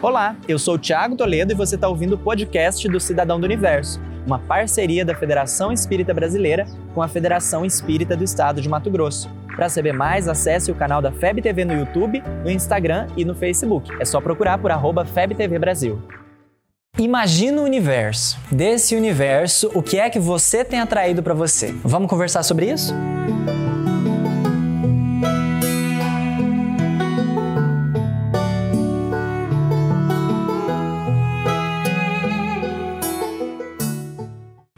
Olá, eu sou o Thiago Toledo e você está ouvindo o podcast do Cidadão do Universo, uma parceria da Federação Espírita Brasileira com a Federação Espírita do Estado de Mato Grosso. Para saber mais, acesse o canal da FEB TV no YouTube, no Instagram e no Facebook. É só procurar por arroba FebTV Brasil. Imagina o universo. Desse universo, o que é que você tem atraído para você? Vamos conversar sobre isso?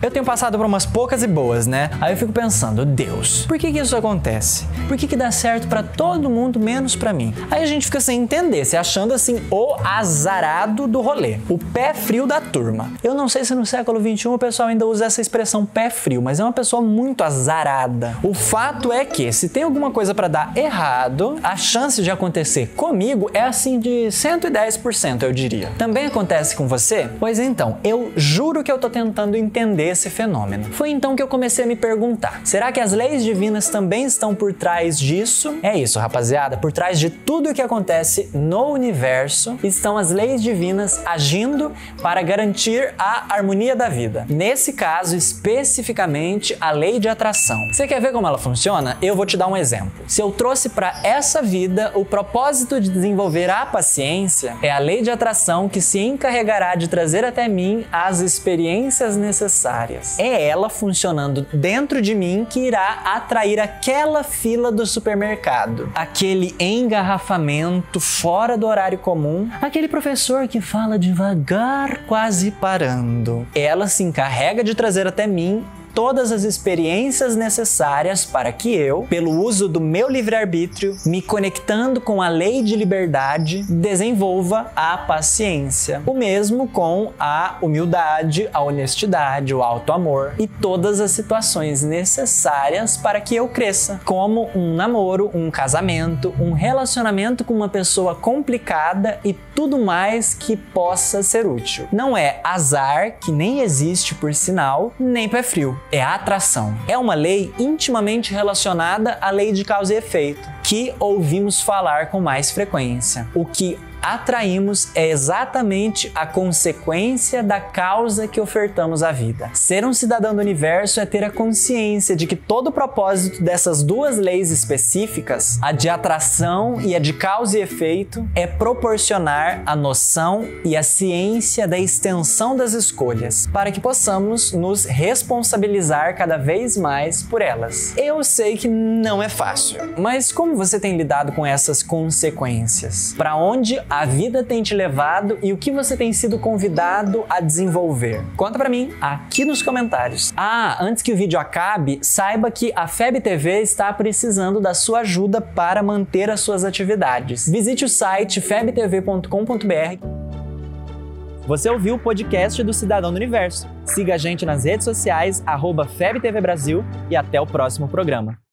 Eu tenho passado por umas poucas e boas, né? Aí eu fico pensando, Deus, por que, que isso acontece? Por que, que dá certo para todo mundo, menos para mim? Aí a gente fica sem entender, se achando assim o azarado do rolê, o pé frio da turma. Eu não sei se no século XXI o pessoal ainda usa essa expressão pé frio, mas é uma pessoa muito azarada. O fato é que, se tem alguma coisa para dar errado, a chance de acontecer comigo é assim de 110%, eu diria. Também acontece com você? Pois então, eu juro que eu tô tentando entender esse fenômeno. Foi então que eu comecei a me perguntar: será que as leis divinas também estão por trás disso? É isso, rapaziada, por trás de tudo o que acontece no universo estão as leis divinas agindo para garantir a harmonia da vida. Nesse caso, especificamente, a lei de atração. Você quer ver como ela funciona? Eu vou te dar um exemplo. Se eu trouxe para essa vida o propósito de desenvolver a paciência, é a lei de atração que se encarregará de trazer até mim as experiências necessárias é ela funcionando dentro de mim que irá atrair aquela fila do supermercado, aquele engarrafamento fora do horário comum, aquele professor que fala devagar, quase parando. Ela se encarrega de trazer até mim todas as experiências necessárias para que eu, pelo uso do meu livre-arbítrio, me conectando com a lei de liberdade, desenvolva a paciência. O mesmo com a humildade, a honestidade, o alto-amor e todas as situações necessárias para que eu cresça, como um namoro, um casamento, um relacionamento com uma pessoa complicada e tudo mais que possa ser útil. Não é azar, que nem existe por sinal, nem pé frio é a atração. É uma lei intimamente relacionada à lei de causa e efeito, que ouvimos falar com mais frequência. O que atraímos é exatamente a consequência da causa que ofertamos à vida. Ser um cidadão do universo é ter a consciência de que todo o propósito dessas duas leis específicas, a de atração e a de causa e efeito, é proporcionar a noção e a ciência da extensão das escolhas, para que possamos nos responsabilizar cada vez mais por elas. Eu sei que não é fácil, mas como você tem lidado com essas consequências? Para onde a vida tem te levado e o que você tem sido convidado a desenvolver? Conta para mim aqui nos comentários. Ah, antes que o vídeo acabe, saiba que a FEB TV está precisando da sua ajuda para manter as suas atividades. Visite o site febtv.com.br. Você ouviu o podcast do Cidadão do Universo. Siga a gente nas redes sociais, arroba FebTV Brasil e até o próximo programa.